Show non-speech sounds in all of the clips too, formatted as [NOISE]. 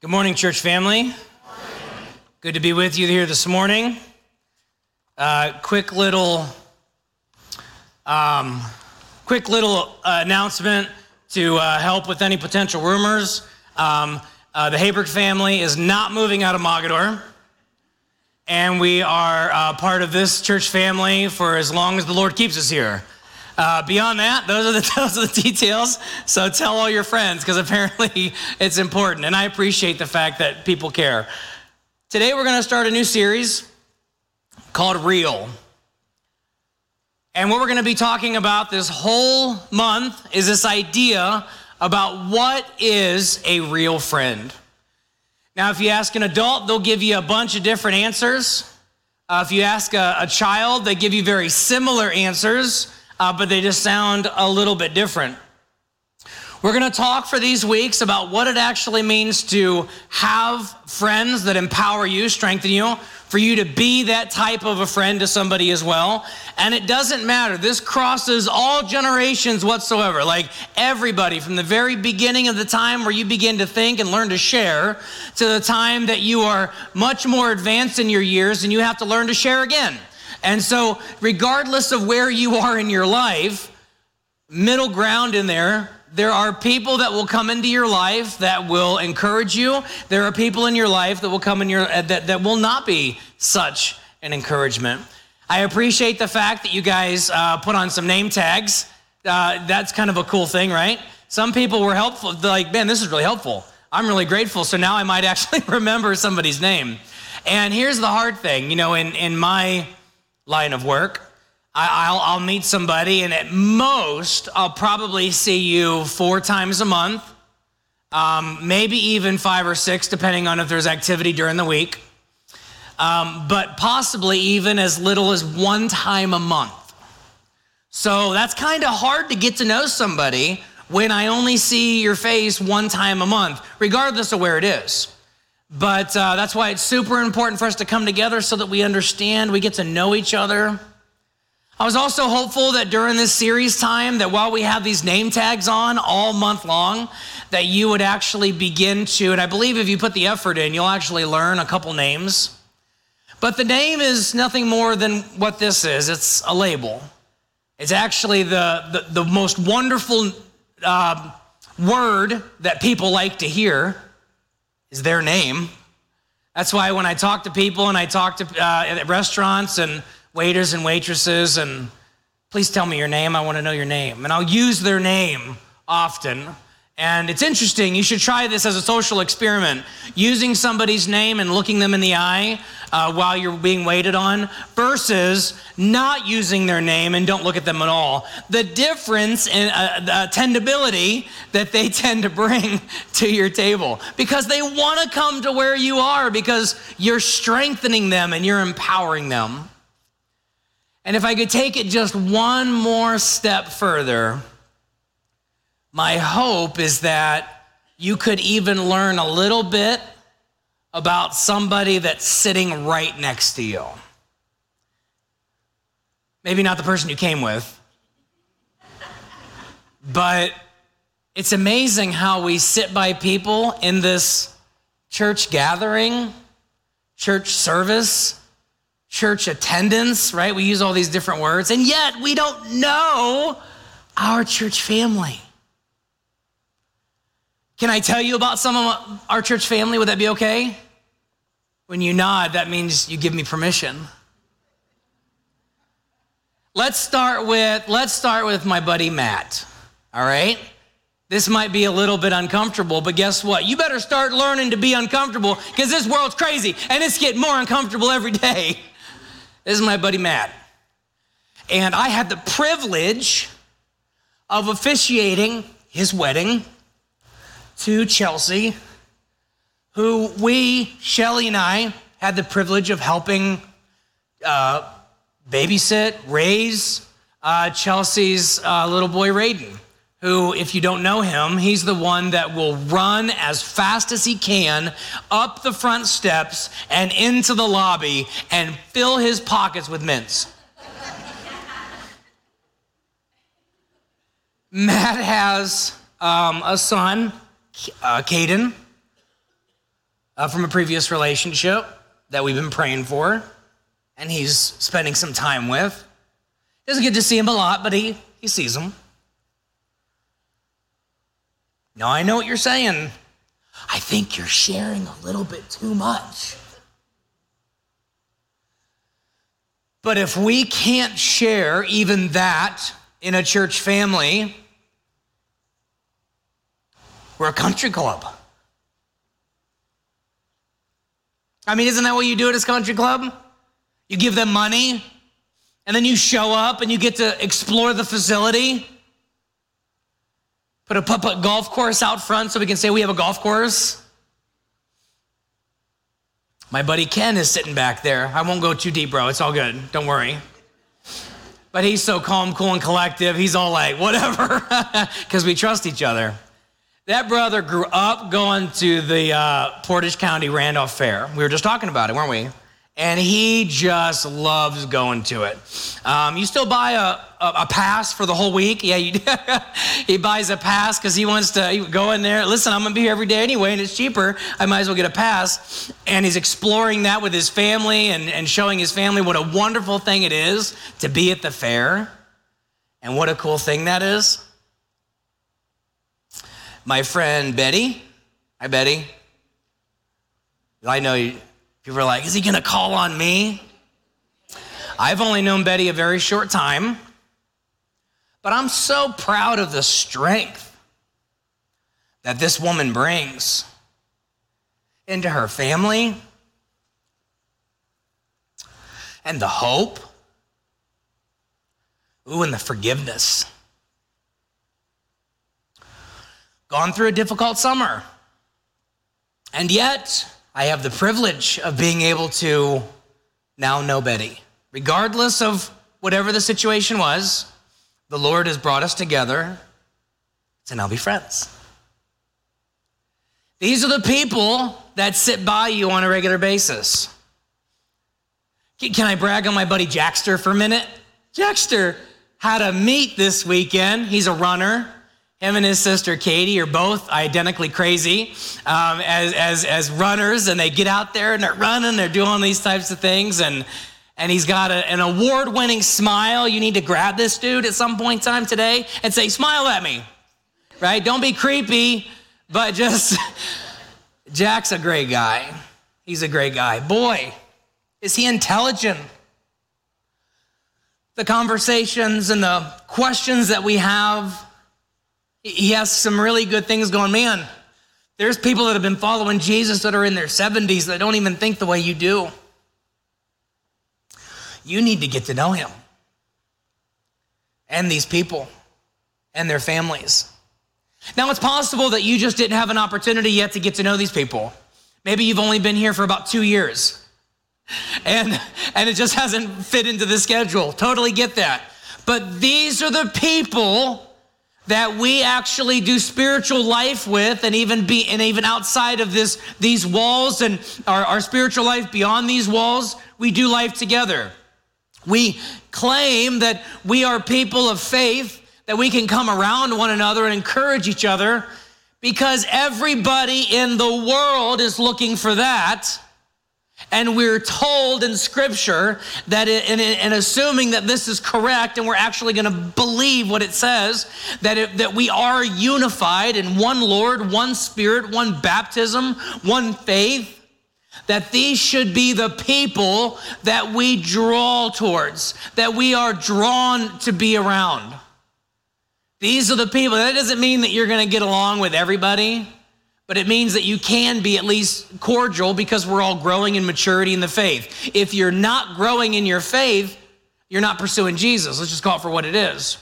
Good morning, church family. Good to be with you here this morning. Uh, quick little, um, quick little uh, announcement to uh, help with any potential rumors. Um, uh, the Haybrick family is not moving out of Mogadore, and we are uh, part of this church family for as long as the Lord keeps us here. Uh, beyond that, those are the [LAUGHS] those are the details. So tell all your friends because apparently [LAUGHS] it's important, and I appreciate the fact that people care. Today we're going to start a new series called Real. And what we're going to be talking about this whole month is this idea about what is a real friend. Now, if you ask an adult, they'll give you a bunch of different answers. Uh, if you ask a, a child, they give you very similar answers uh, but they just sound a little bit different. We're going to talk for these weeks about what it actually means to have friends that empower you, strengthen you, for you to be that type of a friend to somebody as well. And it doesn't matter. This crosses all generations whatsoever. Like everybody from the very beginning of the time where you begin to think and learn to share to the time that you are much more advanced in your years and you have to learn to share again. And so, regardless of where you are in your life, middle ground in there, there are people that will come into your life that will encourage you. There are people in your life that will come in your uh, that, that will not be such an encouragement. I appreciate the fact that you guys uh, put on some name tags. Uh, that's kind of a cool thing, right? Some people were helpful. They're like, man, this is really helpful. I'm really grateful. So now I might [LAUGHS] actually remember somebody's name. And here's the hard thing, you know, in in my line of work. I, will I'll meet somebody, and at most, I'll probably see you four times a month, um, maybe even five or six, depending on if there's activity during the week, um, but possibly even as little as one time a month. So that's kind of hard to get to know somebody when I only see your face one time a month, regardless of where it is. But uh, that's why it's super important for us to come together so that we understand, we get to know each other. I was also hopeful that during this series time, that while we have these name tags on all month long, that you would actually begin to, and I believe if you put the effort in, you'll actually learn a couple names. But the name is nothing more than what this is it's a label. It's actually the, the, the most wonderful uh, word that people like to hear is their name. That's why when I talk to people and I talk to uh, at restaurants and waiters and waitresses and please tell me your name, I want to know your name. And I'll use their name often and it's interesting, you should try this as a social experiment. Using somebody's name and looking them in the eye uh, while you're being waited on versus not using their name and don't look at them at all. The difference in uh, the attendability that they [LAUGHS] tend to bring [LAUGHS] to your table because they want to come to where you are because you're strengthening them and you're empowering them. And if I could take it just one more step further, my hope is that you could even learn a little bit about somebody that's sitting right next to you. Maybe not the person you came with, but it's amazing how we sit by people in this church gathering, church service, church attendance, right? We use all these different words, and yet we don't know our church family. Can I tell you about some of our church family? Would that be okay? When you nod, that means you give me permission. Let's start with let's start with my buddy Matt. All right? This might be a little bit uncomfortable, but guess what? You better start learning to be uncomfortable because this world's crazy and it's getting more uncomfortable every day. This is my buddy Matt. And I had the privilege of officiating his wedding to Chelsea, who we, Shelly and I, had the privilege of helping uh, babysit, raise uh, Chelsea's uh, little boy, Raiden, who, if you don't know him, he's the one that will run as fast as he can up the front steps and into the lobby and fill his pockets with mints. Matt has um, a son uh, Caden, uh, from a previous relationship that we've been praying for, and he's spending some time with. Doesn't get to see him a lot, but he, he sees him. Now, I know what you're saying. I think you're sharing a little bit too much. But if we can't share even that in a church family, we're a country club. I mean, isn't that what you do at this country club? You give them money, and then you show up and you get to explore the facility. Put a putt putt golf course out front so we can say we have a golf course. My buddy Ken is sitting back there. I won't go too deep, bro. It's all good. Don't worry. But he's so calm, cool, and collective. He's all like, whatever, [LAUGHS] because we trust each other. That brother grew up going to the uh, Portage County Randolph Fair. We were just talking about it, weren't we? And he just loves going to it. Um, you still buy a, a, a, pass for the whole week? Yeah, you, [LAUGHS] he buys a pass because he wants to go in there. Listen, I'm going to be here every day anyway, and it's cheaper. I might as well get a pass. And he's exploring that with his family and, and showing his family what a wonderful thing it is to be at the fair. And what a cool thing that is my friend Betty. Hi, Betty. I know you, people are like, is he going to call on me? I've only known Betty a very short time, but I'm so proud of the strength that this woman brings into her family and the hope. Ooh, and the forgiveness gone through a difficult summer. And yet, I have the privilege of being able to now know Betty. Regardless of whatever the situation was, the Lord has brought us together to now be friends. These are the people that sit by you on a regular basis. Can I brag on my buddy Jackster for a minute? Jackster had a meet this weekend. He's a runner. Him and his sister Katie are both identically crazy um, as, as, as runners, and they get out there and they're running, they're doing these types of things, and, and he's got a, an award winning smile. You need to grab this dude at some point in time today and say, Smile at me, right? Don't be creepy, but just, [LAUGHS] Jack's a great guy. He's a great guy. Boy, is he intelligent. The conversations and the questions that we have he has some really good things going. Man, there's people that have been following Jesus that are in their 70s that don't even think the way you do. You need to get to know him and these people and their families. Now, it's possible that you just didn't have an opportunity yet to get to know these people. Maybe you've only been here for about two years and, and it just hasn't fit into the schedule. Totally get that. But these are the people that we actually do spiritual life with and even be and even outside of this these walls and our, our spiritual life beyond these walls we do life together. We claim that we are people of faith that we can come around one another and encourage each other because everybody in the world is looking for that and we're told in scripture that, in, assuming that this is correct, and we're actually going to believe what it says, that, it, that we are unified in one Lord, one Spirit, one baptism, one faith, that these should be the people that we draw towards, that we are drawn to be around. These are the people. That doesn't mean that you're going to get along with everybody but it means that you can be at least cordial because we're all growing in maturity in the faith. If you're not growing in your faith, you're not pursuing Jesus. Let's just call it for what it is.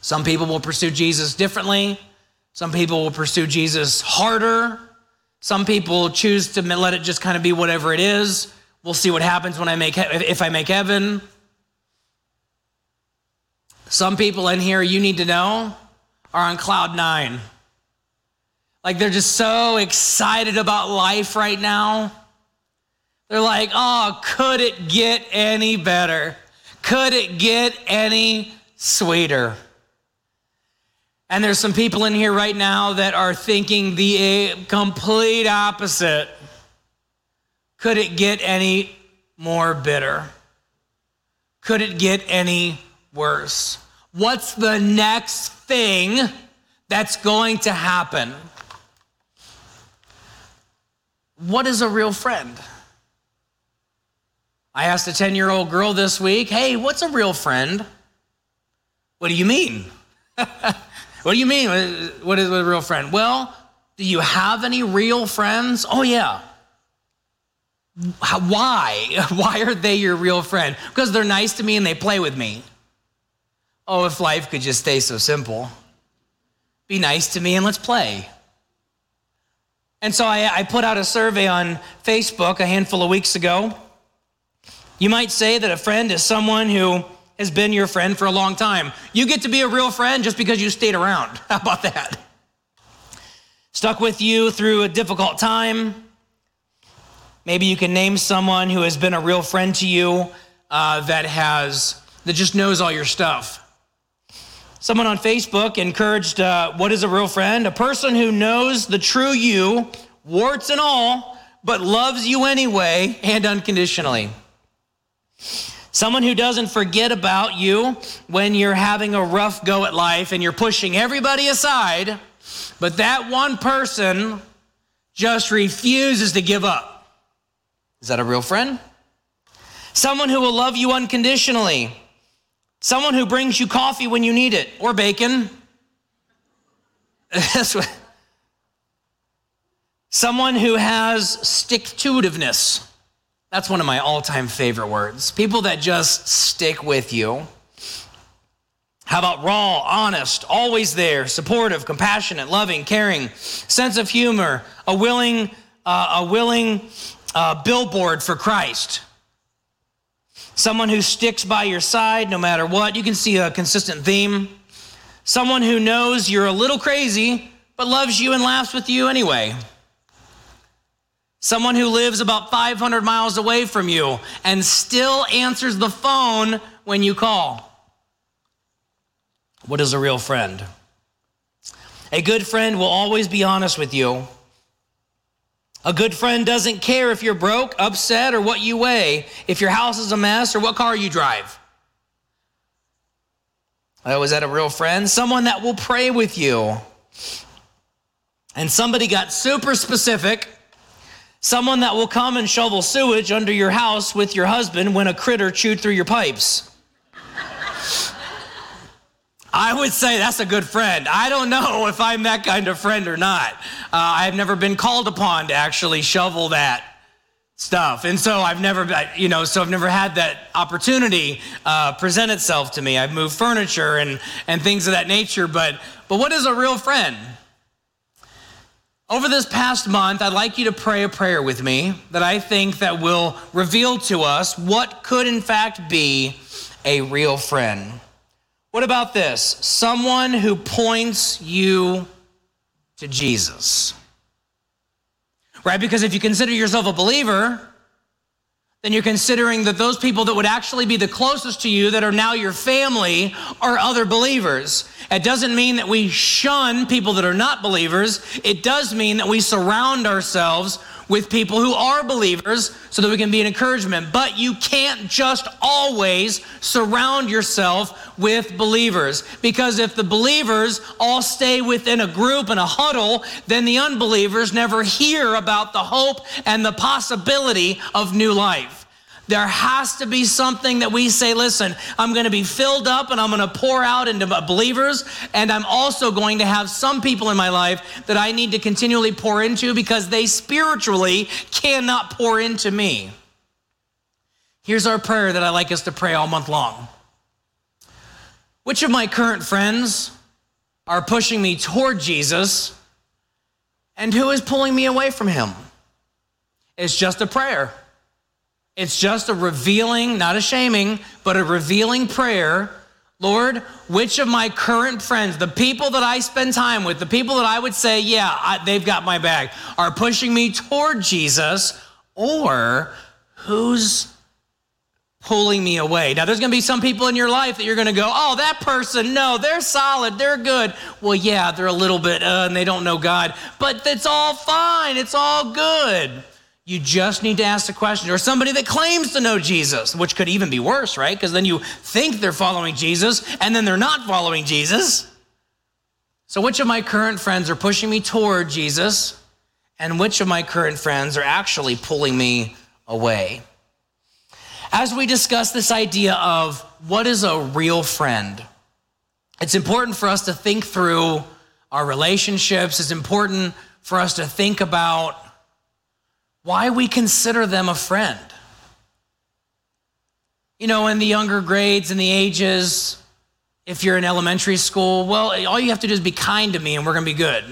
Some people will pursue Jesus differently. Some people will pursue Jesus harder. Some people choose to let it just kind of be whatever it is. We'll see what happens when I make if I make heaven. Some people in here you need to know are on cloud 9. Like they're just so excited about life right now. They're like, oh, could it get any better? Could it get any sweeter? And there's some people in here right now that are thinking the complete opposite. Could it get any more bitter? Could it get any worse? What's the next thing that's going to happen? What is a real friend? I asked a 10 year old girl this week, hey, what's a real friend? What do you mean? [LAUGHS] what do you mean? What is a real friend? Well, do you have any real friends? Oh, yeah. Why? [LAUGHS] Why are they your real friend? Because they're nice to me and they play with me. Oh, if life could just stay so simple. Be nice to me and let's play. And so I, I, put out a survey on Facebook a handful of weeks ago. You might say that a friend is someone who has been your friend for a long time. You get to be a real friend just because you stayed around. [LAUGHS] How about that? Stuck with you through a difficult time. Maybe you can name someone who has been a real friend to you uh, that has that just knows all your stuff. Someone on Facebook encouraged uh, what is a real friend? A person who knows the true you, warts and all, but loves you anyway and unconditionally. Someone who doesn't forget about you when you're having a rough go at life and you're pushing everybody aside, but that one person just refuses to give up. Is that a real friend? Someone who will love you unconditionally Someone who brings you coffee when you need it, or bacon. [LAUGHS] Someone who has stick to itiveness. That's one of my all time favorite words. People that just stick with you. How about raw, honest, always there, supportive, compassionate, loving, caring, sense of humor, a willing, uh, a willing uh, billboard for Christ someone who sticks by your side no matter what. You can see a consistent theme. Someone who knows you're a little crazy, but loves you and laughs with you anyway. Someone who lives about 500 miles away from you and still answers the phone when you call. What is a real friend? A good friend will always be honest with you a good friend doesn't care if you're broke, upset, or what you weigh, if your house is a mess, or what car you drive. Oh, is that a real friend? Someone that will pray with you. And somebody got super specific. Someone that will come and shovel sewage under your house with your husband when a critter chewed through your pipes. I would say that's a good friend. I don't know [LAUGHS] if I'm that kind of friend or not. Uh, I've never been called upon to actually shovel that stuff. And so I've never, you know, so I've never had that opportunity uh, present itself to me. I've moved furniture and, and things of that nature. But, but what is a real friend? Over this past month, I'd like you to pray a prayer with me that I think that will reveal to us what could in fact be a real friend. What about this? Someone who points you to Jesus. Right? Because if you consider yourself a believer, then you're considering that those people that would actually be the closest to you, that are now your family, are other believers. It doesn't mean that we shun people that are not believers. It does mean that we surround ourselves with people who are believers so that we can be an encouragement. But you can't just always surround yourself with believers because if the believers all stay within a group and a huddle, then the unbelievers never hear about the hope and the possibility of new life. There has to be something that we say, listen, I'm going to be filled up and I'm going to pour out into believers. And I'm also going to have some people in my life that I need to continually pour into because they spiritually cannot pour into me. Here's our prayer that I like us to pray all month long. Which of my current friends are pushing me toward Jesus and who is pulling me away from him? It's just a prayer. It's just a revealing, not a shaming, but a revealing prayer. Lord, which of my current friends, the people that I spend time with, the people that I would say, yeah, I, they've got my back, are pushing me toward Jesus, or who's pulling me away? Now, there's gonna be some people in your life that you're gonna go, oh, that person, no, they're solid, they're good. Well, yeah, they're a little bit, uh, and they don't know God, but it's all fine, it's all good. You just need to ask the question. Or somebody that claims to know Jesus, which could even be worse, right? Because then you think they're following Jesus and then they're not following Jesus. So, which of my current friends are pushing me toward Jesus? And which of my current friends are actually pulling me away? As we discuss this idea of what is a real friend, it's important for us to think through our relationships. It's important for us to think about why we consider them a friend. You know, in the younger grades and the ages, if you're in elementary school, well, all you have to do is be kind to me and we're going to be good.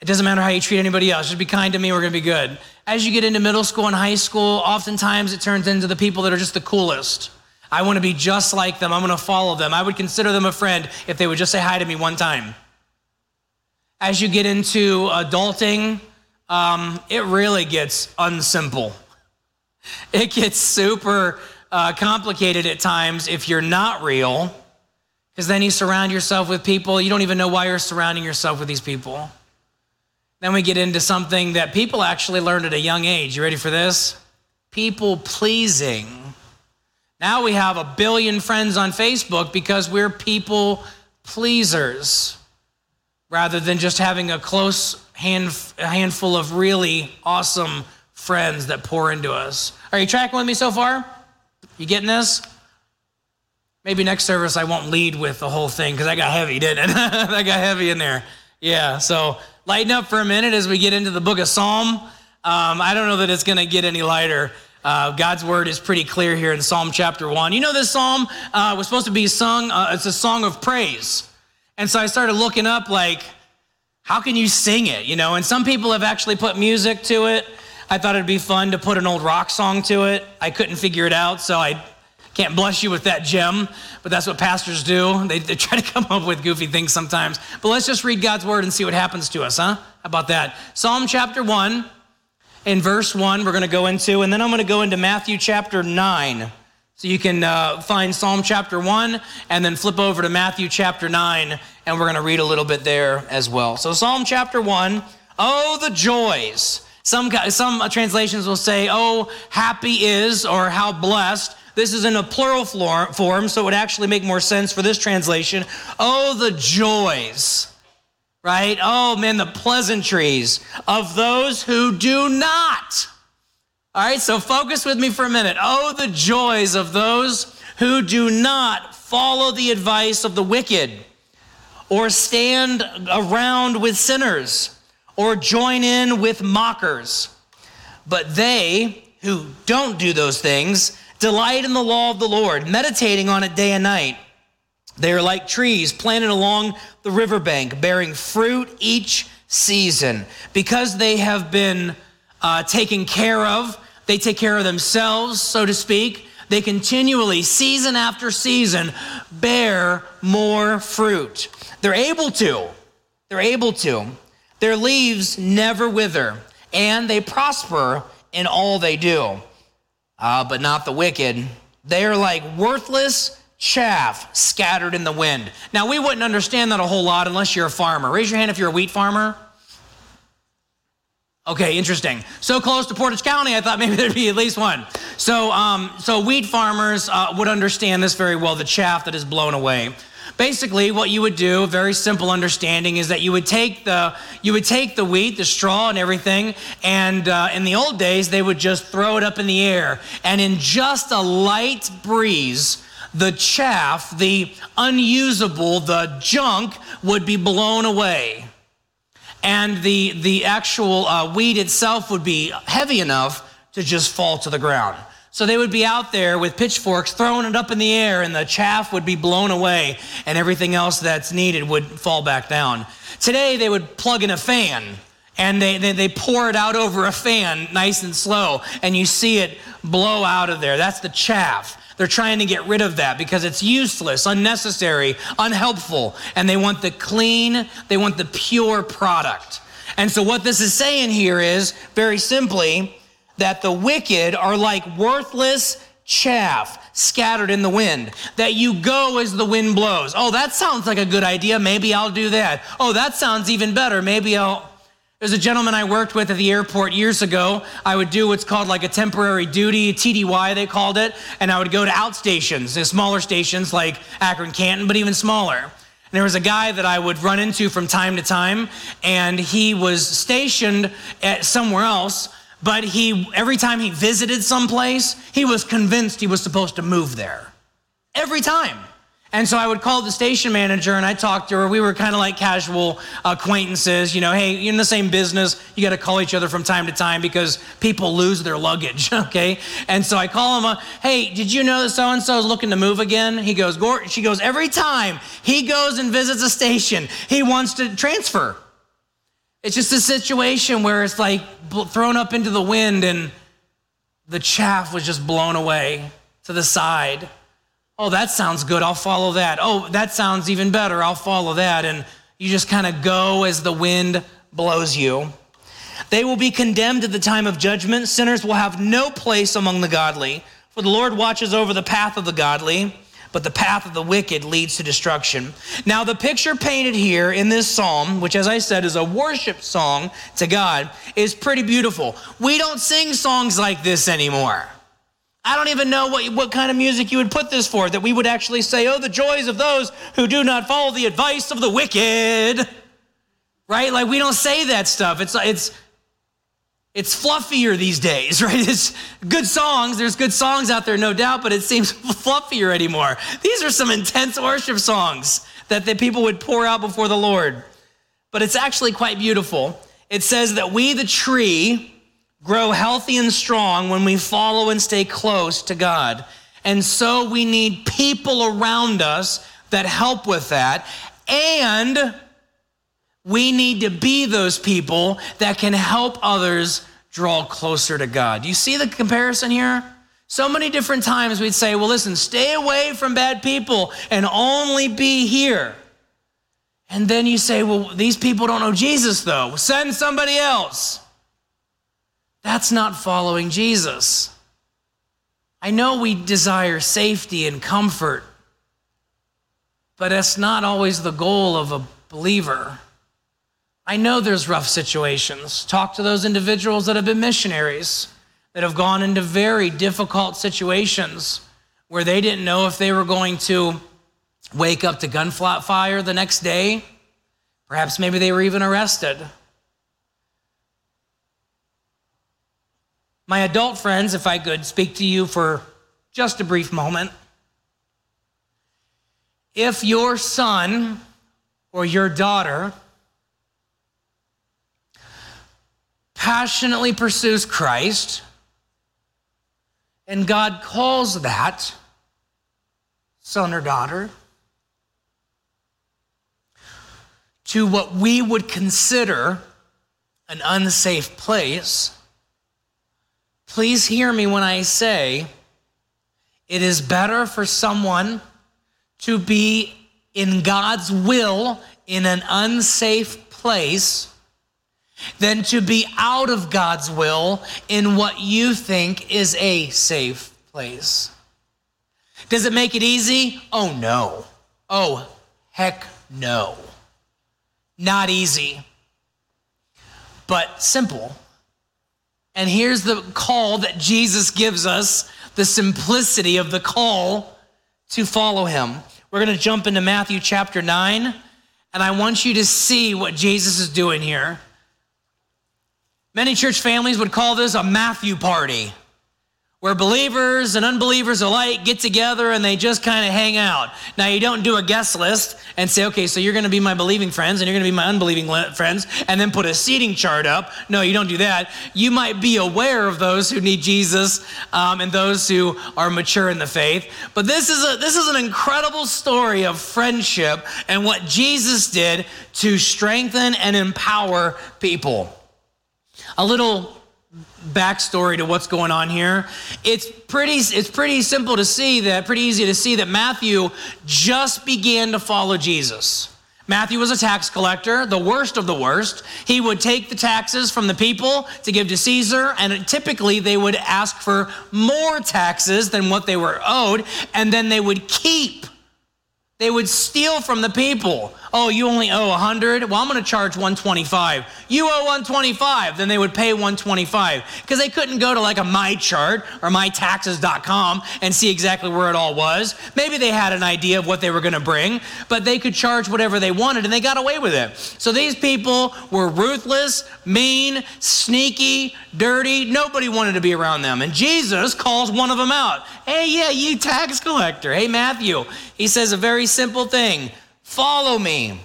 It doesn't matter how you treat anybody else, just be kind to me, we're going to be good. As you get into middle school and high school, oftentimes it turns into the people that are just the coolest. I want to be just like them. I'm going to follow them. I would consider them a friend if they would just say hi to me one time. As you get into adulting, um, it really gets unsimple. It gets super uh, complicated at times if you're not real, because then you surround yourself with people, you don't even know why you're surrounding yourself with these people. Then we get into something that people actually learned at a young age. You ready for this? People pleasing. Now we have a billion friends on Facebook because we're people pleasers rather than just having a close hand, handful of really awesome friends that pour into us. Are you tracking with me so far? You getting this? Maybe next service I won't lead with the whole thing because I got heavy, didn't it? [LAUGHS] I got heavy in there. Yeah, so lighten up for a minute as we get into the book of Psalm. Um, I don't know that it's going to get any lighter. Uh, God's word is pretty clear here in Psalm chapter one. You know, this psalm uh, was supposed to be sung, uh, it's a song of praise. And so I started looking up, like, how can you sing it? You know, and some people have actually put music to it. I thought it'd be fun to put an old rock song to it. I couldn't figure it out, so I can't bless you with that gem, but that's what pastors do. They, they try to [LAUGHS] come up with goofy things sometimes. But let's just read God's word and see what happens to us, huh? How about that? Psalm chapter 1, in verse 1, we're going to go into, and then I'm going to go into Matthew chapter 9. So you can uh, find Psalm chapter 1 and then flip over to Matthew chapter 9, and we're going to read a little bit there as well. So, Psalm chapter 1 Oh, the joys. Some, some translations will say, Oh, happy is, or how blessed. This is in a plural form, so it would actually make more sense for this translation. Oh, the joys, right? Oh, man, the pleasantries of those who do not all right, so focus with me for a minute. Oh, the joys of those who do not follow the advice of the wicked, or stand around with sinners, or join in with mockers. But they who don't do those things delight in the law of the Lord, meditating on it day and night. They are like trees planted along the riverbank, bearing fruit each season. Because they have been uh, taken care of. They take care of themselves, so to speak. They continually, season after season, bear more fruit. They're able to. They're able to. Their leaves never wither, and they prosper in all they do. Uh, but not the wicked. They are like worthless chaff scattered in the wind. Now, we wouldn't understand that a whole lot unless you're a farmer. Raise your hand if you're a wheat farmer. Okay, interesting. So close to Portage County, I thought maybe [LAUGHS] there'd be at least one. So, um, so wheat farmers uh, would understand this very well the chaff that is blown away. Basically, what you would do, very simple understanding, is that you would take the you would take the wheat, the straw, and everything, and uh, in the old days they would just throw it up in the air, and in just a light breeze, the chaff, the unusable, the junk would be blown away and the, the actual uh, weed itself would be heavy enough to just fall to the ground. So they would be out there with pitchforks throwing it up in the air, and the chaff would be blown away, and everything else that's needed would fall back down. Today, they would plug in a fan and they, they, they, pour it out over a fan nice and slow, and you see it blow out of there. That's the chaff. They're trying to get rid of that because it's useless, unnecessary, unhelpful, and they want the clean, they want the pure product. And so, what this is saying here is very simply that the wicked are like worthless chaff scattered in the wind, that you go as the wind blows. Oh, that sounds like a good idea. Maybe I'll do that. Oh, that sounds even better. Maybe I'll. There's a gentleman I worked with at the airport years ago. I would do what's called like a temporary duty, TDY they called it, and I would go to outstations, the smaller stations like Akron Canton, but even smaller. And there was a guy that I would run into from time to time, and he was stationed at somewhere else, but he every time he visited someplace, he was convinced he was supposed to move there. Every time. And so I would call the station manager and I talked to her. We were kind of like casual acquaintances. You know, hey, you're in the same business. You got to call each other from time to time because people lose their luggage, [LAUGHS] okay? And so I call him, hey, did you know that so and so is looking to move again? He goes, she goes, every time he goes and visits a station, he wants to transfer. It's just a situation where it's like thrown up into the wind and the chaff was just blown away to the side. Oh, that sounds good. I'll follow that. Oh, that sounds even better. I'll follow that. And you just kind of go as the wind blows you. They will be condemned at the time of judgment. Sinners will have no place among the godly. For the Lord watches over the path of the godly, but the path of the wicked leads to destruction. Now, the picture painted here in this psalm, which, as I said, is a worship song to God, is pretty beautiful. We don't sing songs like this anymore. I don't even know what, what kind of music you would put this for, that we would actually say, oh, the joys of those who do not follow the advice of the wicked. Right? Like we don't say that stuff. It's, it's, it's fluffier these days, [LAUGHS] right? It's good songs. There's good songs out there, no doubt, but it seems [LAUGHS] fluffier anymore. These are some intense worship songs that the people would pour out before the Lord. But it's actually quite beautiful. It says that we, the tree, grow healthy and strong when we follow and stay close to God. And so we need people around us that help with that. And we need to be those people that can help others draw closer to God. Do you see the comparison here? So many different times we'd say, well, listen, stay away from bad people and only be here. And then you say, well, these people don't know Jesus, though. Send somebody else. That's not following Jesus. I know we desire safety and comfort, but that's not always the goal of a believer. I know there's rough situations. Talk to those individuals that have been missionaries, that have gone into very difficult situations where they didn't know if they were going to wake up to gunfire the next day. Perhaps maybe they were even arrested. My adult friends, if I could speak to you for just a brief moment. If your son or your daughter passionately pursues Christ, and God calls that son or daughter to what we would consider an unsafe place, Please hear me when I say it is better for someone to be in God's will in an unsafe place than to be out of God's will in what you think is a safe place. Does it make it easy? Oh, no. Oh, heck no. Not easy, but simple. And here's the call that Jesus gives us the simplicity of the call to follow him. We're going to jump into Matthew chapter 9, and I want you to see what Jesus is doing here. Many church families would call this a Matthew party where believers and unbelievers alike get together and they just kind of hang out. Now, you don't do a guest list and say, okay, so you're going to be my believing friends and you're going to be my unbelieving friends, and then put a seating chart up. No, you don't do that. You might be aware of those who need Jesus um, and those who are mature in the faith. But this is, a, this is an incredible story of friendship and what Jesus did to strengthen and empower people. A little backstory to what's going on here. It's pretty, it's pretty simple to see that, pretty easy to see that Matthew just began to follow Jesus. Matthew was a tax collector, the worst of the worst. He would take the taxes from the people to give to Caesar, and typically they would ask for more taxes than what they were owed, and then they would keep. They would steal from the people Oh, you only owe 100? Well, I'm going to charge 125. You owe 125. Then they would pay 125 because they couldn't go to like a MyChart or mytaxes.com and see exactly where it all was. Maybe they had an idea of what they were going to bring, but they could charge whatever they wanted and they got away with it. So these people were ruthless, mean, sneaky, dirty. Nobody wanted to be around them. And Jesus calls one of them out. Hey, yeah, you tax collector. Hey, Matthew. He says a very simple thing Follow me.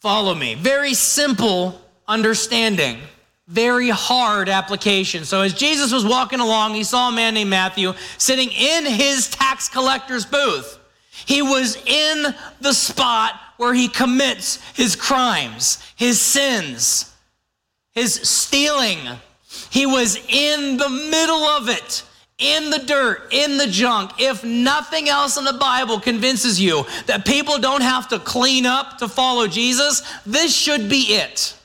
Follow me. Very simple understanding, very hard application. So, as Jesus was walking along, he saw a man named Matthew sitting in his tax collector's booth. He was in the spot where he commits his crimes, his sins, his stealing. He was in the middle of it in the dirt, in the junk, if nothing else in the Bible convinces you that people don't have to clean up to follow Jesus, this should be it.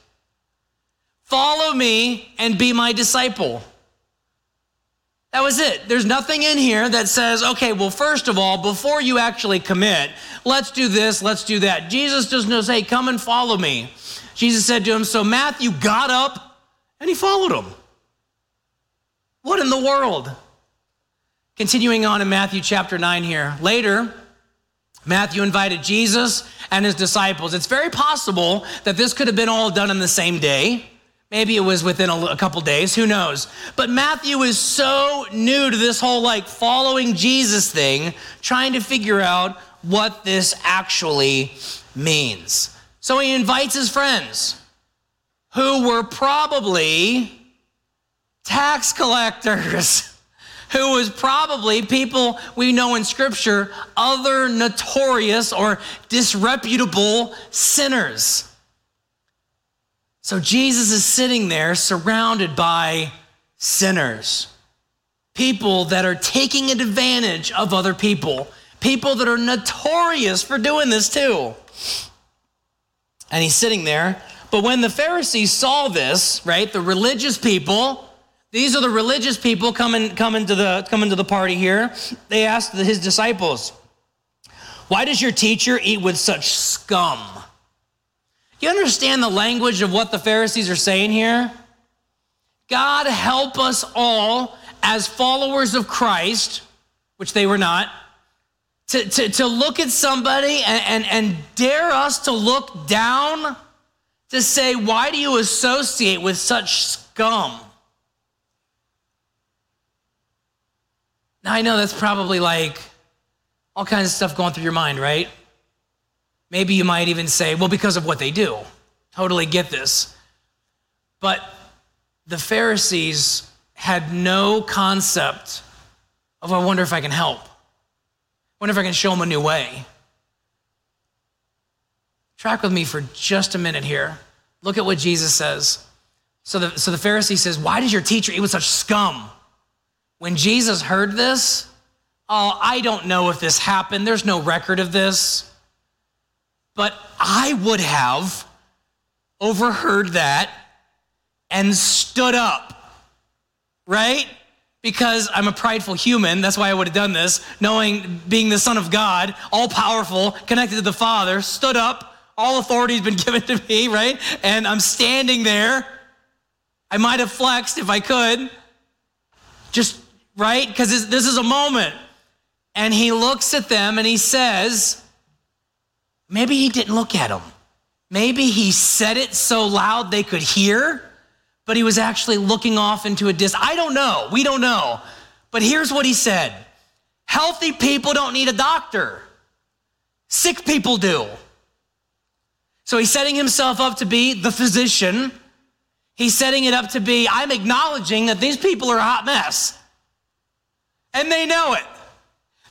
Follow me and be my disciple. That was it. There's nothing in here that says, okay, well, first of all, before you actually commit, let's do this, let's do that. Jesus knows, hey, come and follow me. Jesus said to him, so Matthew got up and he followed him. What in the world? Continuing on in Matthew chapter 9 here. Later, Matthew invited Jesus and his disciples. It's very possible that this could have been all done in the same day. Maybe it was within a, couple days, who knows? But Matthew is so new to this whole like following Jesus thing, trying to figure out what this actually means. So he invites his friends who were probably tax collectors. [LAUGHS] who was probably people we know in Scripture, other notorious or disreputable sinners. So Jesus is sitting there surrounded by sinners, people that are taking advantage of other people, people that are notorious for doing this too. And he's sitting there. But when the Pharisees saw this, right, the religious people, these are the religious people coming, coming, to the, coming to the party here. They asked his disciples, Why does your teacher eat with such scum? You understand the language of what the Pharisees are saying here? God help us all as followers of Christ, which they were not, to, to, to look at somebody and, and, and dare us to look down to say, Why do you associate with such scum? Now, I know that's probably like all kinds of stuff going through your mind, right? Maybe you might even say, well, because of what they do. Totally get this. But the Pharisees had no concept of, I wonder if I can help. I wonder if I can show them a new way. Track with me for just a minute here. Look at what Jesus says. So the, so the Pharisee says, Why does your teacher eat with such scum? When Jesus heard this, oh, I don't know if this happened. There's no record of this. But I would have overheard that and stood up, right? Because I'm a prideful human. That's why I would have done this, knowing being the Son of God, all powerful, connected to the Father, stood up. All authority has been [LAUGHS] given to me, right? And I'm standing there. I might have flexed if I could. Just right? Because this is a moment. And he looks at them and he says, maybe he didn't look at them. Maybe he said it so loud they could hear, but he was actually looking off into a distance. I don't know. We don't know. But here's what he said Healthy people don't need a doctor, sick people do. So he's setting himself up to be the physician. He's setting it up to be, I'm acknowledging that these people are a hot mess and they know it.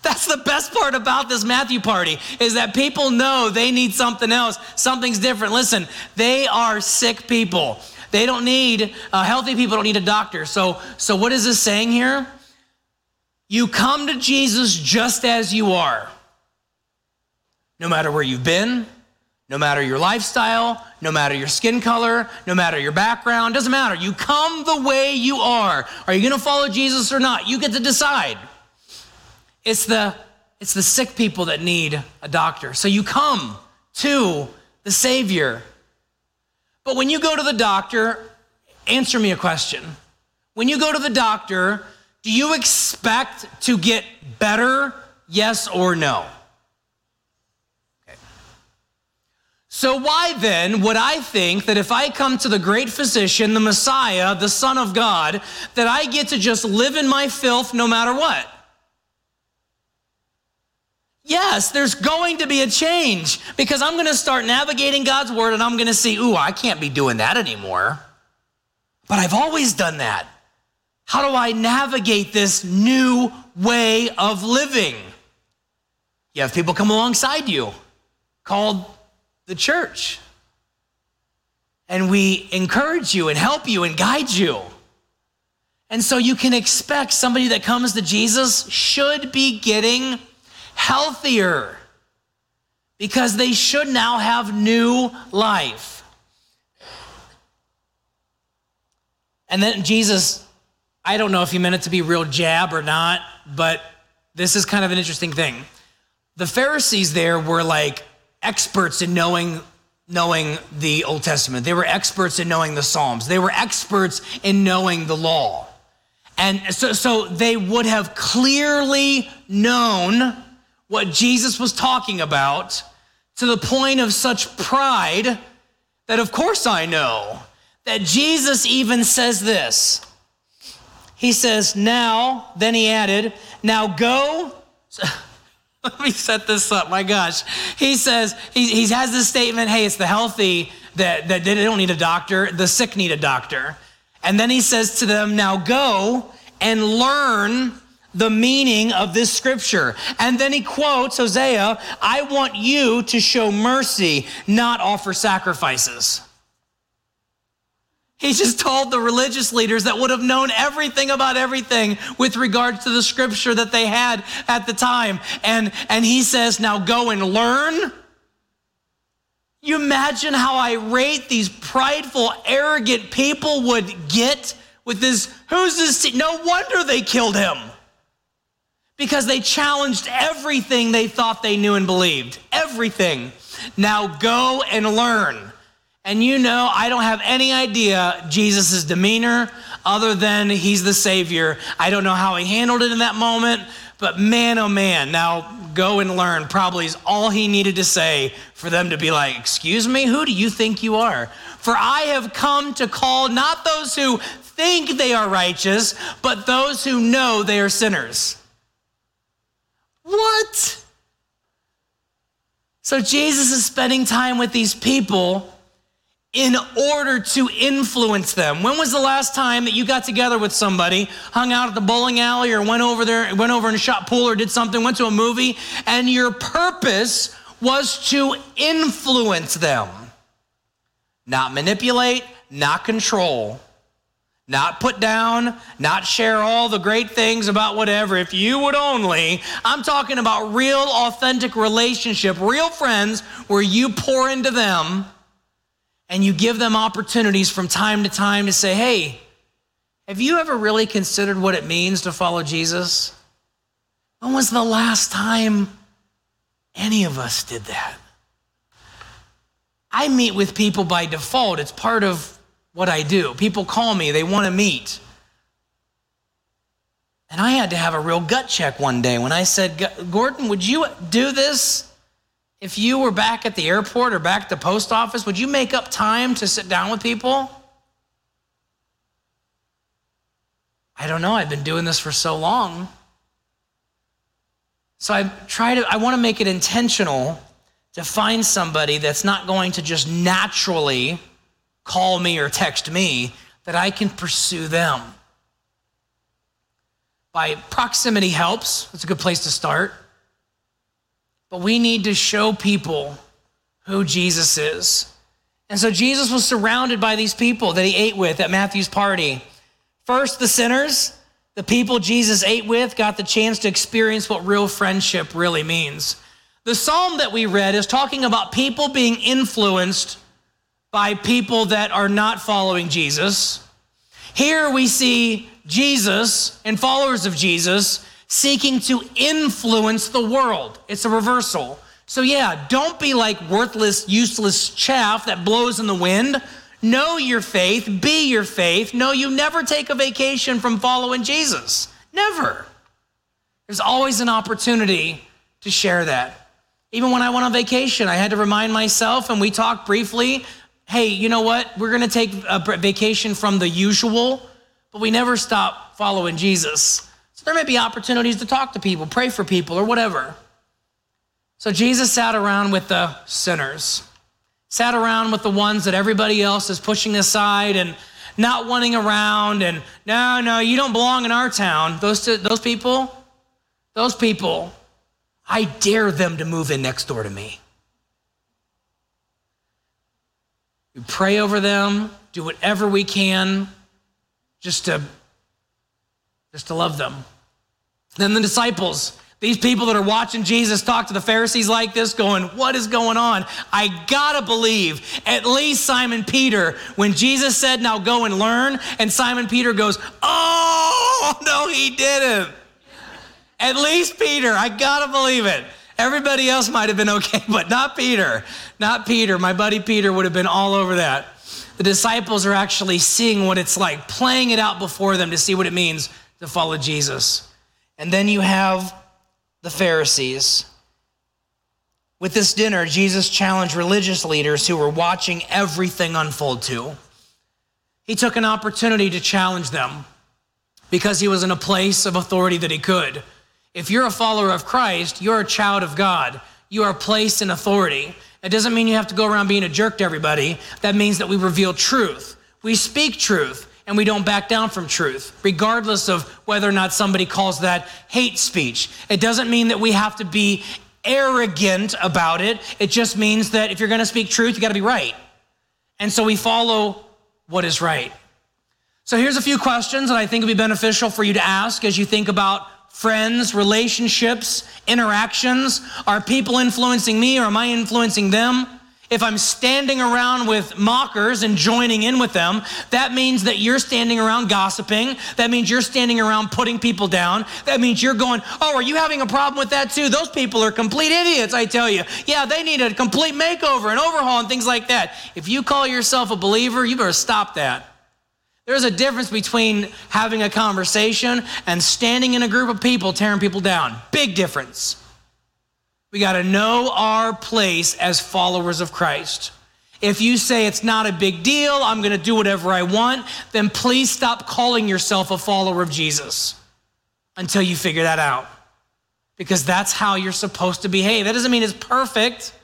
That's the best part about this Matthew party is that people know they need something else. Something's different. Listen, they are sick people. They don't need uh, healthy people. Don't need a doctor. So, so what is this saying here? You come to Jesus just as you are, no matter where you've been, no matter your lifestyle, no matter your skin color, no matter your background, doesn't matter. You come the way you are. Are you going to follow Jesus or not? You get to decide. It's the it's the sick people that need a doctor. So you come to the Savior. But when you go to the doctor, answer me a question. When you go to the doctor, do you expect to get better? Yes or no? Okay. So, why then would I think that if I come to the great physician, the Messiah, the Son of God, that I get to just live in my filth no matter what? Yes, there's going to be a change because I'm going to start navigating God's word and I'm going to see, ooh, I can't be doing that anymore. But I've always done that. How do I navigate this new way of living? You have people come alongside you called the church. And we encourage you and help you and guide you. And so you can expect somebody that comes to Jesus should be getting healthier because they should now have new life. And then Jesus, I don't know if he meant it to be real jab or not, but this is kind of an interesting thing. The Pharisees there were like experts in knowing knowing the Old Testament. They were experts in knowing the Psalms. They were experts in knowing the law. And so, so they would have clearly known what Jesus was talking about to the point of such pride that, of course, I know that Jesus even says this. He says, Now, then he added, Now go. [LAUGHS] Let me set this up. My gosh. He says, he, he has this statement hey, it's the healthy that, that they don't need a doctor, the sick need a doctor. And then he says to them, Now go and learn the meaning of this scripture. And then he quotes Hosea, I want you to show mercy, not offer sacrifices. He just told the religious leaders that would have known everything about everything with regards to the scripture that they had at the time. And, and he says, now go and learn. You imagine how irate these prideful, arrogant people would get with this, who's this? No wonder they killed him because they challenged everything they thought they knew and believed. Everything. Now go and learn. And you know, I don't have any idea Jesus' demeanor other than he's the Savior. I don't know how he handled it in that moment, but man, oh man, now go and learn probably is all he needed to say for them to be like, Excuse me, who do you think you are? For I have come to call not those who think they are righteous, but those who know they are sinners. What? So Jesus is spending time with these people in order to influence them. When was the last time that you got together with somebody, hung out at the bowling alley or went over there, went over and shot pool or did something, went to a movie, and your purpose was to influence them? Not manipulate, not control not put down, not share all the great things about whatever. If you would only, I'm talking about real, authentic relationship, real friends where you pour into them and you give them opportunities from time to time to say, hey, have you ever really considered what it means to follow Jesus? When was the last time any of us did that? I meet with people by default. It's part of what I do. People call me, they want to meet. And I had to have a real gut check one day when I said, Gordon, would you do this if you were back at the airport or back at the post office? Would you make up time to sit down with people? I don't know. I've been doing this for so long. So I try to, I want to make it intentional to find somebody that's not going to just naturally call me or text me, that I can pursue them. By proximity helps, it's a good place to start. But we need to show people who Jesus is. And so Jesus was surrounded by these people that he ate with at Matthew's party. First, the sinners, the people Jesus ate with, got the chance to experience what real friendship really means. The psalm that we read is talking about people being influenced by people that are not following Jesus. Here we see Jesus and followers of Jesus seeking to influence the world. It's a reversal. So, yeah, don't be like worthless, useless chaff that blows in the wind. Know your faith, be your faith. No, you never take a vacation from following Jesus. Never. There's always an opportunity to share that. Even when I went on vacation, I had to remind myself, and we talked briefly hey, you know what? We're going to take a vacation from the usual, but we never stop following Jesus. So there may be opportunities to talk to people, pray for people, or whatever. So Jesus sat around with the sinners, sat around with the ones that everybody else is pushing aside and not wanting around, and no, no, you don't belong in our town. Those, those people, those people, I dare them to move in next door to me. We pray over them, do whatever we can just to just to love them. Then the disciples, these people that are watching Jesus talk to the Pharisees like this, going, What is going on? I gotta believe, at least Simon Peter, when Jesus said, Now go and learn, and Simon Peter goes, Oh, [LAUGHS] no, he didn't. At least Peter, I gotta believe it. Everybody else might have been okay, [LAUGHS] but not Peter. Not Peter. My buddy Peter would have been all over that. The disciples are actually seeing what it's like, playing it out before them to see what it means to follow Jesus. And then you have the Pharisees. With this dinner, Jesus challenged religious leaders who were watching everything unfold too. He took an opportunity to challenge them because he was in a place of authority that he could. If you're a follower of Christ, you're a child of God. You are placed in authority. It doesn't mean you have to go around being a jerk to everybody. That means that we reveal truth. We speak truth and we don't back down from truth, regardless of whether or not somebody calls that hate speech. It doesn't mean that we have to be arrogant about it. It just means that if you're going to speak truth, you got to be right. And so we follow what is right. So here's a few questions that I think would be beneficial for you to ask as you think about friends, relationships, interactions? Are people influencing me or am I influencing them? If I'm standing around with mockers and joining in with them, that means that you're standing around gossiping. That means you're standing around putting people down. That means you're going, Oh, are you having a problem with that too? Those people are complete idiots, I tell you. Yeah, they need a complete makeover and overhaul and things like that. If you call yourself a believer, you better stop that. There's a difference between having a conversation and standing in a group of people tearing people down. Big difference. We got to know our place as followers of Christ. If you say it's not a big deal, I'm going to do whatever I want, then please stop calling yourself a follower of Jesus until you figure that out. Because that's how you're supposed to behave. That doesn't mean it's perfect,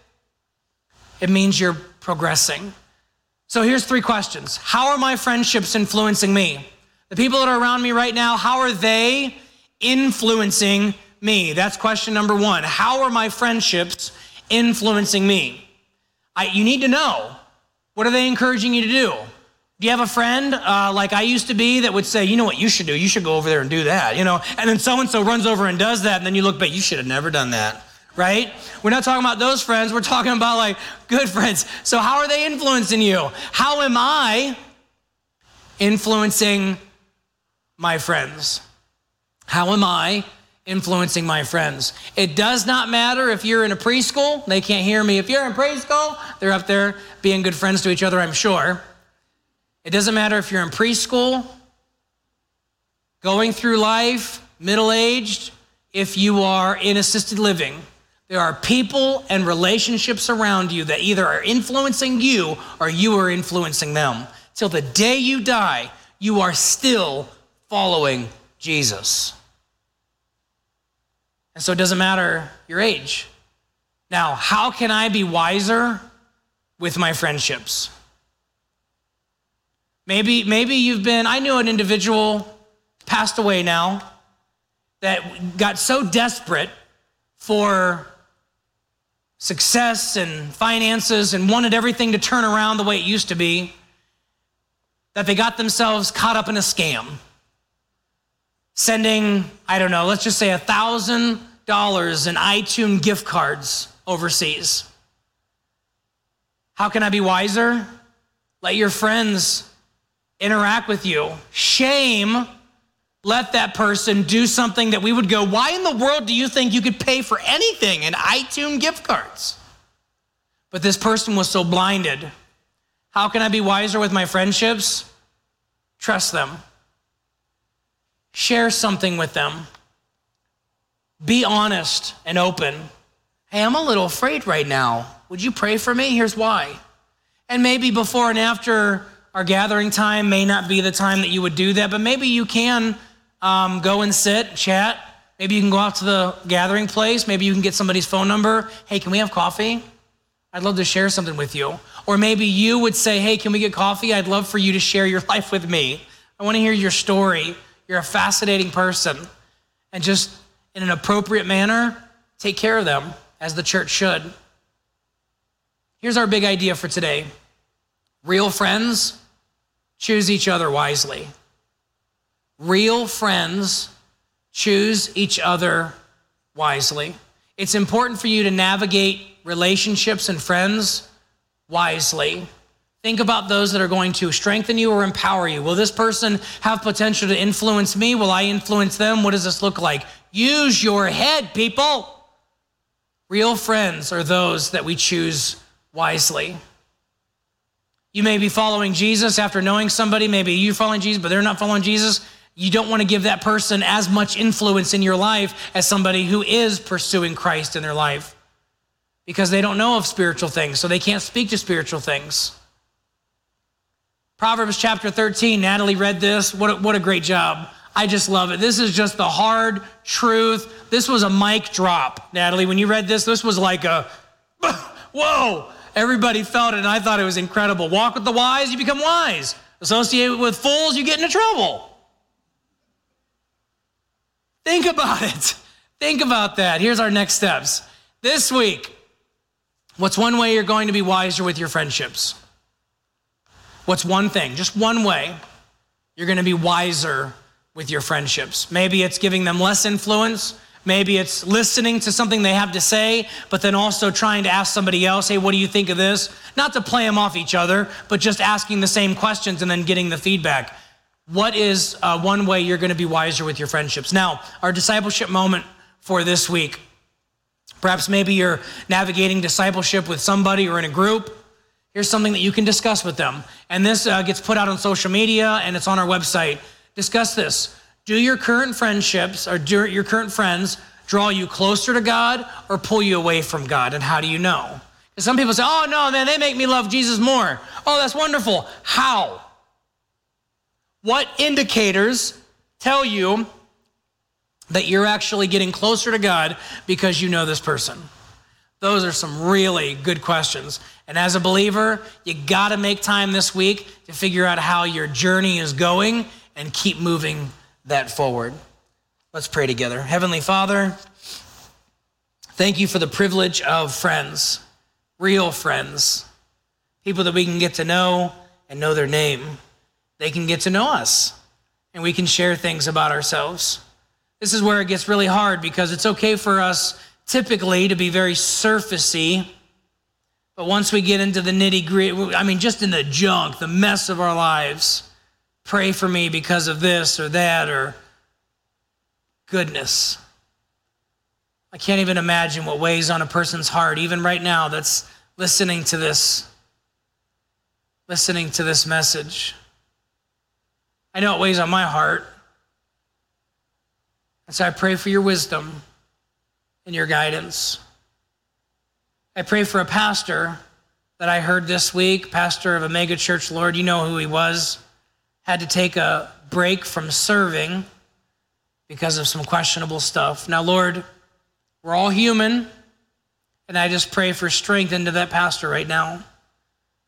it means you're progressing. So here's three questions How are my friendships influencing me? The people that are around me right now, how are they influencing me? That's question number one. How are my friendships influencing me? I, you need to know. What are they encouraging you to do? Do you have a friend uh, like I used to be that would say, you know what you should do? You should go over there and do that, you know? And then so and so runs over and does that, and then you look back, you should have never done that right? We're not talking about those friends. We're talking about like good friends. So, how are they influencing you? How am I influencing my friends? How am I influencing my friends? It does not matter if you're in a preschool, they can't hear me. If you're in preschool, they're up there being good friends to each other, I'm sure. It doesn't matter if you're in preschool, going through life, middle aged, if you are in assisted living there are people and relationships around you that either are influencing you or you are influencing them. Till the day you die, you are still following Jesus. And so it doesn't matter your age. Now, how can I be wiser with my friendships? Maybe, maybe you've been, I knew an individual passed away now that got so desperate for success and finances and wanted everything to turn around the way it used to be that they got themselves caught up in a scam. Sending, I don't know, let's just say a $1,000 in iTunes gift cards overseas. How can I be wiser? Let your friends interact with you. Shame let that person do something that we would go, why in the world do you think you could pay for anything in iTunes gift cards? But this person was so blinded. How can I be wiser with my friendships? Trust them. Share something with them. Be honest and open. Hey, I'm a little afraid right now. Would you pray for me? Here's why. And maybe before and after our gathering time may not be the time that you would do that, but maybe you can um, go and sit, chat. Maybe you can go out to the gathering place. Maybe you can get somebody's phone number. Hey, can we have coffee? I'd love to share something with you. Or maybe you would say, Hey, can we get coffee? I'd love for you to share your [LAUGHS] life with me. I want to hear your story. You're a fascinating person. And just in an appropriate manner, take care of them as the church should. Here's our big idea for today real friends choose each other wisely. Real friends choose each other wisely. It's important for you to navigate relationships and friends wisely. Think about those that are going to strengthen you or empower you. Will this person have potential to influence me? Will I influence them? What does this look like? Use your head, people. Real friends are those that we choose wisely. You may be following Jesus after knowing somebody, maybe you're following Jesus, but they're not following Jesus. You don't want to give that person as much influence in your life as somebody who is pursuing Christ in their life because they don't know of spiritual things, so they can't speak to spiritual things. Proverbs chapter 13, Natalie read this. What a, what a great job. I just love it. This is just the hard truth. This was a mic drop, Natalie. When you read this, this was like a, [LAUGHS] whoa. Everybody felt it, and I thought it was incredible. Walk with the wise, you become wise. Associate with fools, you get into trouble. Think about [LAUGHS] it. Think about that. Here's our next steps. This week, what's one way you're going to be wiser with your friendships? What's one thing, just one way, you're going to be wiser with your friendships? Maybe it's giving them less influence. Maybe it's listening to something they have to say, but then also trying to ask somebody else, hey, what do you think of this? Not to play them off each other, but just asking the same questions and then getting the feedback. What is uh, one way you're going to be wiser with your friendships? Now, our discipleship moment for this week. Perhaps maybe you're navigating discipleship with somebody or in a group. Here's something that you can discuss with them. And this uh, gets put out on social media and it's on our website. Discuss this. Do your current friendships or do your current friends draw you closer to God or pull you away from God? And how do you know? Some people say, oh, no, man, they make me love Jesus more. Oh, that's wonderful. How? What indicators tell you that you're actually getting closer to God because you know this person? Those are some really good questions. And as a believer, you got to make time this week to figure out how your journey is going and keep moving that forward. Let's pray together. Heavenly Father, thank you for the privilege of friends, real friends, people that we can get to know and know their name they can get to know us and we can share things about ourselves. This is where it gets really hard because it's okay for us typically to be very surfacey. But once we get into the nitty gritty, I mean, just in the junk, the mess of our lives, pray for me because of this or that or goodness. I can't even imagine what weighs on a person's heart, even right now, that's listening to this, listening to this message. I know it weighs on my heart. And so I pray for your wisdom and your guidance. I pray for a pastor that I heard this week, pastor of a mega church, Lord, you know who he was, had to take a break from serving because of some questionable stuff. Now, Lord, we're all human, and I just pray for strength into that pastor right now.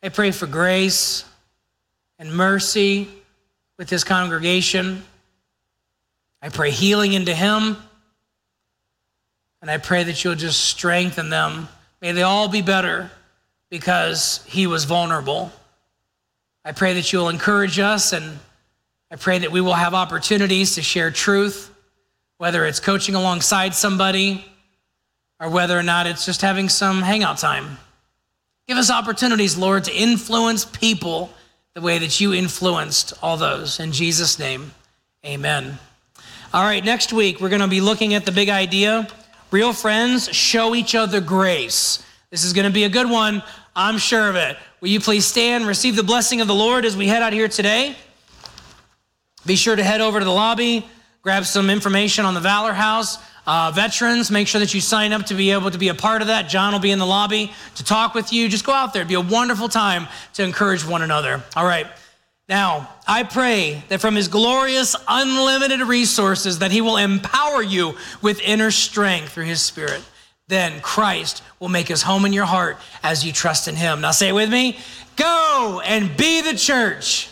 I pray for grace and mercy with his congregation. I pray healing into him. And I pray that you'll just strengthen them. May they all be better because he was vulnerable. I pray that you'll encourage us and I pray that we will have opportunities to share truth, whether it's coaching alongside somebody or whether or not it's just having some hangout time. Give us opportunities, Lord, to influence people the way that you influenced all those. In Jesus' name, amen. All right, next week we're going to be looking at the big idea real friends show each other grace. This is going to be a good one, I'm sure of it. Will you please stand, receive the blessing of the Lord as we head out here today? Be sure to head over to the lobby, grab some information on the Valor House. Uh, veterans, make sure that you sign up to be able to be a part of that. John will be in the lobby to talk with you. Just go out there. It'd be a wonderful time to encourage one another. All right. Now, I pray that from his glorious, unlimited resources that he will empower you with inner strength through his spirit. Then Christ will make his home in your heart as you trust in him. Now say it with me. Go and be the church.